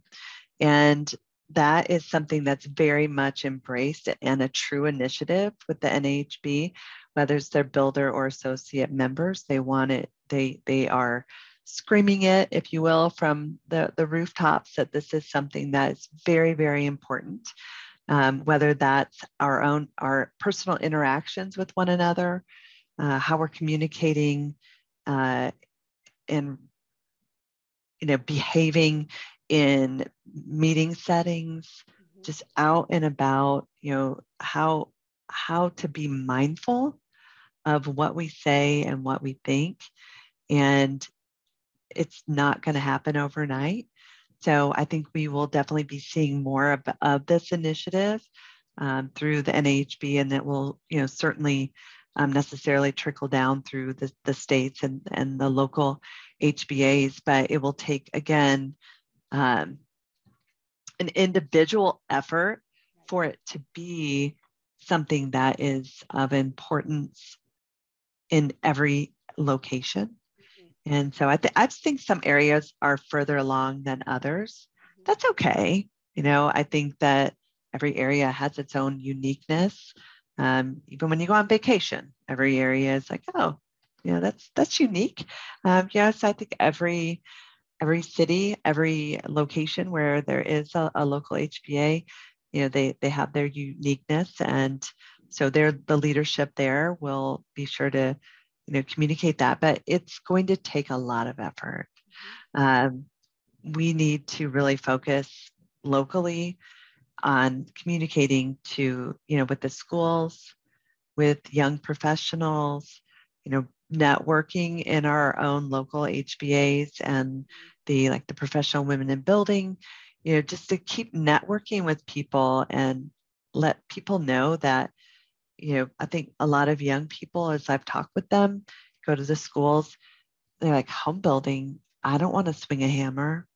And that is something that's very much embraced and a true initiative with the NAHB, whether it's their builder or associate members. They want it, they, they are screaming it, if you will, from the, the rooftops that this is something that is very, very important um, whether that's our own our personal interactions with one another, uh, how we're communicating, uh, and you know behaving in meeting settings, mm-hmm. just out and about. You know how how to be mindful of what we say and what we think, and it's not going to happen overnight. So I think we will definitely be seeing more of, of this initiative um, through the NAHB, and it will, you know, certainly um, necessarily trickle down through the, the states and, and the local HBAs, but it will take, again, um, an individual effort for it to be something that is of importance in every location. And so I, th- I think some areas are further along than others. Mm-hmm. That's okay. You know, I think that every area has its own uniqueness. Um, even when you go on vacation, every area is like, oh, you know, that's that's unique. Um, yes, I think every every city, every location where there is a, a local HBA, you know, they they have their uniqueness, and so they're the leadership there will be sure to, you know, communicate that. But it's going to take a lot of effort. Um, we need to really focus locally on communicating to, you know, with the schools, with young professionals, you know, networking in our own local HBAs and the like the professional women in building, you know, just to keep networking with people and let people know that, you know, I think a lot of young people, as I've talked with them, go to the schools, they're like, home building, I don't want to swing a hammer.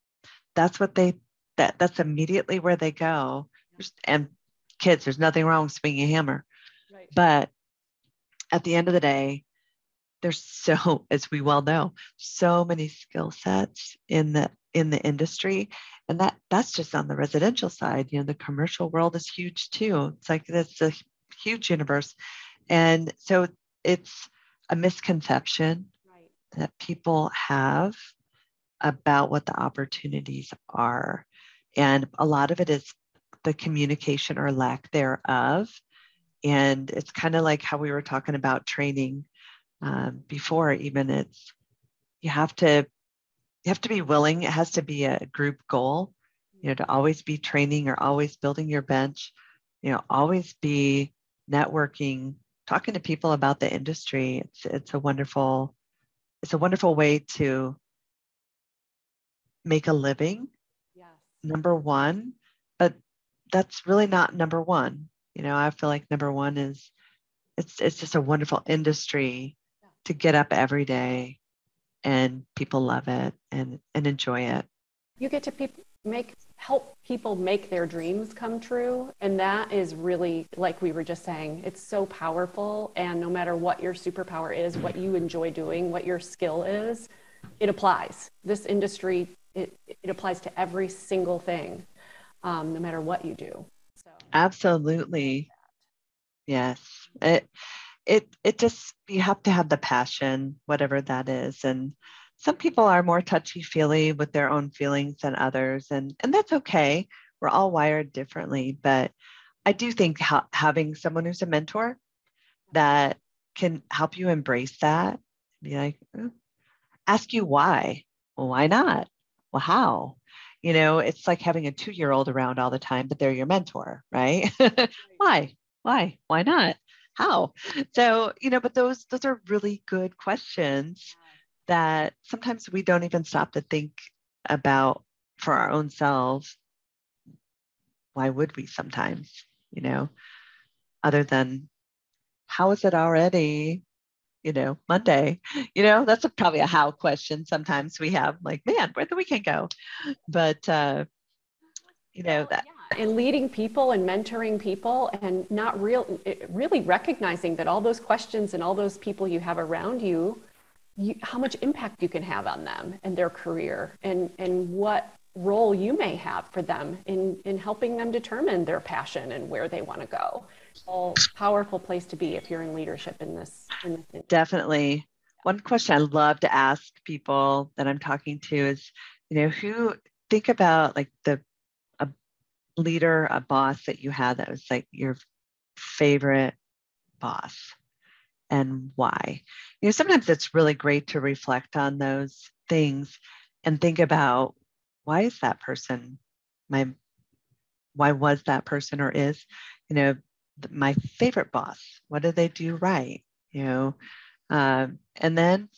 That's what they that that's immediately where they go. And kids, there's nothing wrong with swinging a hammer. Right. But at the end of the day, there's so, [LAUGHS] as we well know, so many skill sets in the in the industry. And that that's just on the residential side. You know, the commercial world is huge too. It's like it's a huge universe. And so it's a misconception right. that people have about what the opportunities are. And a lot of it is the communication or lack thereof. And it's kind of like how we were talking about training um, before, even it's you have to you have to be willing. It has to be a group goal, you know, to always be training or always building your bench, you know, always be networking, talking to people about the industry. It's it's a wonderful, it's a wonderful way to make a living number one, but that's really not number one. You know, I feel like number one is it's it's just a wonderful industry to get up every day and people love it and and enjoy it.
You get to pe- make help people make their dreams come true. And that is really like we were just saying it's so powerful. And no matter what your superpower is what you enjoy doing what your skill is it applies. This industry it, it applies to every single thing, um, no matter what you do.
So absolutely, yes. It it it just you have to have the passion, whatever that is, and some people are more touchy feely with their own feelings than others, and and that's okay. We're all wired differently, but I do think ha- having someone who's a mentor that can help you embrace that, be like, oh, ask you why. Well, why not? well, how? You know, it's like having a two year old around all the time, but they're your mentor, [LAUGHS] right? Why? Why? Why not? How? So, you know, but those those are really good questions that sometimes we don't even stop to think about for our own selves. Why would we sometimes, you know, other than how is it already? you know, Monday, [LAUGHS] you know, that's a, probably a how question sometimes we have like, man, where'd the weekend go? But, uh, you know, that.
Yeah. And leading people and mentoring people and not real, really recognizing that all those questions and all those people you have around you, you how much impact you can have on them and their career and, and what role you may have for them in, in helping them determine their passion and where they want to go All powerful place to be if you're in leadership in this. In
this Definitely. One question I love to ask people that I'm talking to is, you know, who think about like the a leader, a boss that you had that was like your favorite boss and why. You know, sometimes it's really great to reflect on those things and think about why is that person my why was that person or is you know my favorite boss? What did they do right? You know um, and then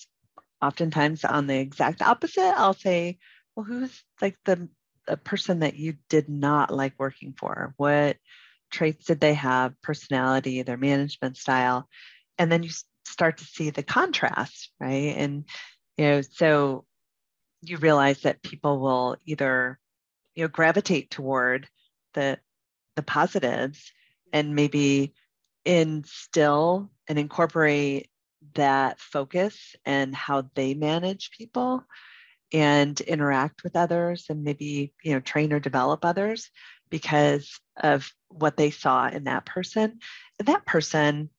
oftentimes on the exact opposite i'll say well who's like the, the person that you did not like working for? What traits did they have? Personality their management style and then you start to see the contrast right? And you know so you realize that people will either you know gravitate toward the the positives and maybe instill and incorporate that focus and how they manage people and interact with others and maybe you know train or develop others because of what they saw in that person. And that person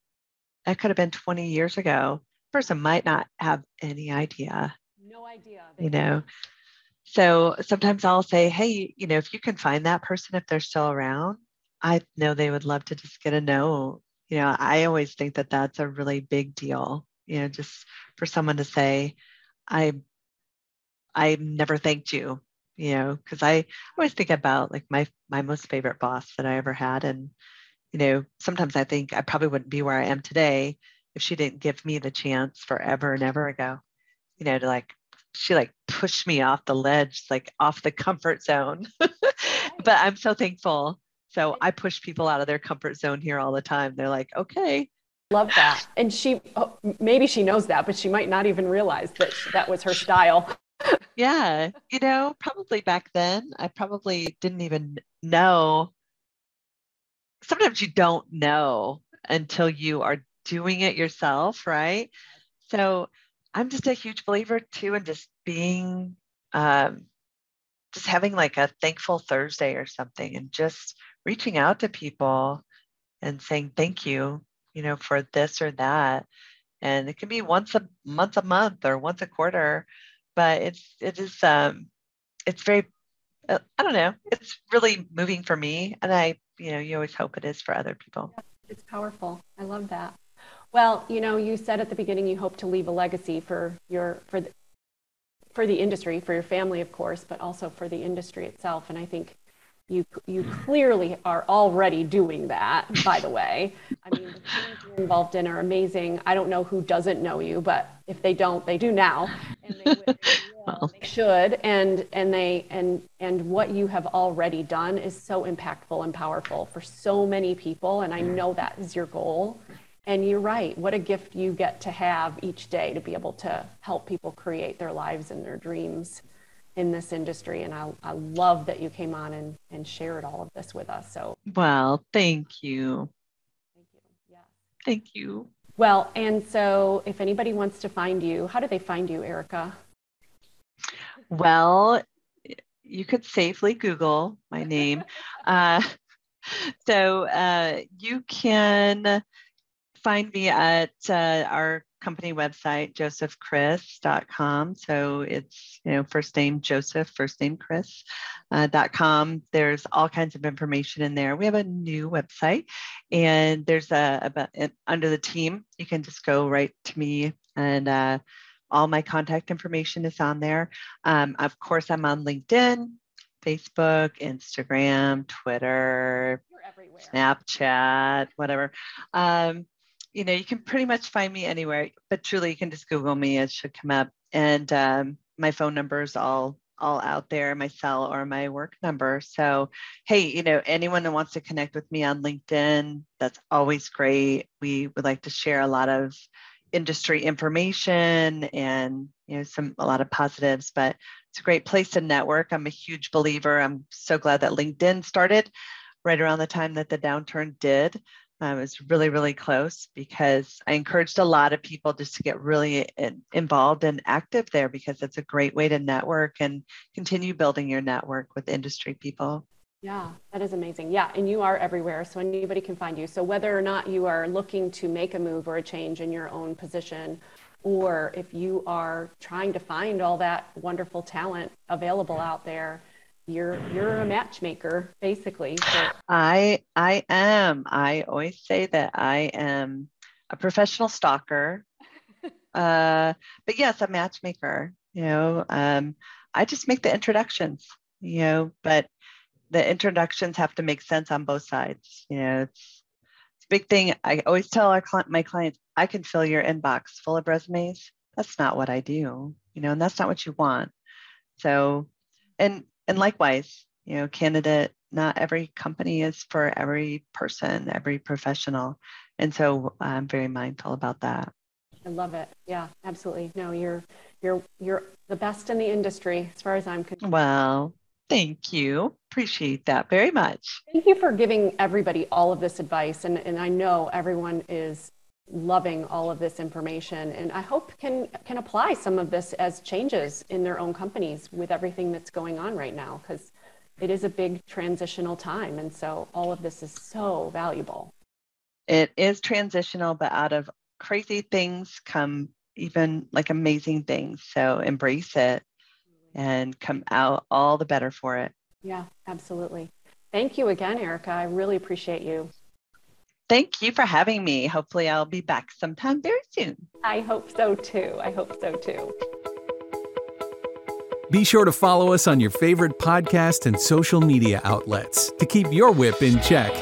that could have been 20 years ago. Person might not have any idea.
No idea.
You know? So sometimes i'll say hey you know if you can find that person if they're still around i know they would love to just get a know. You know i always think that that's a really big deal you know just for someone to say i i never thanked you you know because i always think about like my my most favorite boss that i ever had and you know sometimes i think i probably wouldn't be where i am today if she didn't give me the chance forever and ever ago. You know to like she like pushed me off the ledge like off the comfort zone. [LAUGHS] But i'm so thankful. So i push people out of their comfort zone here all the time. They're like okay.
Love that. And she oh, maybe she knows that but she might not even realize that that was her style. [LAUGHS]
Yeah. You know probably back then i probably didn't even know sometimes you don't know until you are doing it yourself right? So i'm just a huge believer too in just being um, just having like a thankful thursday or something and just reaching out to people and saying thank you you know for this or that. And it can be once a month a month or once a quarter but it's it is um it's very uh, i don't know it's really moving for me and i you know you always hope it is for other people.
It's powerful. I love that. Well you know you said at the beginning you hope to leave a legacy for your for the for the industry for your family of course but also for the industry itself. And i think you you clearly are already doing that by the way [LAUGHS] i mean the things you're involved in are amazing i don't know who doesn't know you but if they don't they do now and they, [LAUGHS] will, they should and and they and and what you have already done is so impactful and powerful for so many people and i know that is your goal and you're right what a gift you get to have each day to be able to help people create their lives and their dreams in this industry. And I, I love that you came on and, and shared all of this with us. So,
well, thank you.
Thank you.
Yeah. Thank you.
Well, and so if anybody wants to find you, how do they find you, Erica?
Well, you could safely Google my name. [LAUGHS] uh, so uh, you can find me at uh, our company website, josephchris.com. So it's, you know, first name Joseph, first name Chris. Uh, .com. There's all kinds of information in there. We have a new website, and there's a about under the team. You can just go right to me, and uh, all my contact information is on there. Um, of course, I'm on LinkedIn, Facebook, Instagram, Twitter, Snapchat, whatever. Um, you know, you can pretty much find me anywhere, but truly you can just Google me, it should come up. And um, my phone number is all all out there, my cell or my work number. So, hey, you know, anyone that wants to connect with me on LinkedIn, that's always great. We would like to share a lot of industry information and you know some a lot of positives but it's a great place to network i'm a huge believer i'm so glad that linkedin started right around the time that the downturn did um, was really, really close because I encouraged a lot of people just to get really in, involved and active there because it's a great way to network and continue building your network with industry people.
Yeah, that is amazing. Yeah, and you are everywhere, so anybody can find you. So whether or not you are looking to make a move or a change in your own position, or if you are trying to find all that wonderful talent available out there, you're you're a matchmaker basically. So.
i i am. I always say that i am a professional stalker. [LAUGHS] Uh but yes a matchmaker you know um i just make the introductions you know but the introductions have to make sense on both sides you know. It's, it's a big thing. I always tell our client my clients i can fill your inbox full of resumes. That's not what i do you know and that's not what you want. So and and likewise, you know, candidate, not every company is for every person, every professional. And so I'm very mindful about that.
I love it. Yeah, absolutely. No, you're you're you're the best in the industry as far as I'm concerned.
Well, thank you. Appreciate that very much.
Thank you for giving everybody all of this advice. And and I know everyone is loving all of this information and I hope can can apply some of this as changes in their own companies with everything that's going on right now because it is a big transitional time and so all of this is so valuable.
It is transitional but out of crazy things come even like amazing things. So embrace it and come out all the better for it.
Yeah, absolutely. Thank you again, Erica. I really appreciate you.
Thank you for having me. Hopefully, I'll be back sometime very soon.
I hope so too. I hope so too.
Be sure to follow us on your favorite podcast and social media outlets to keep your whip in check.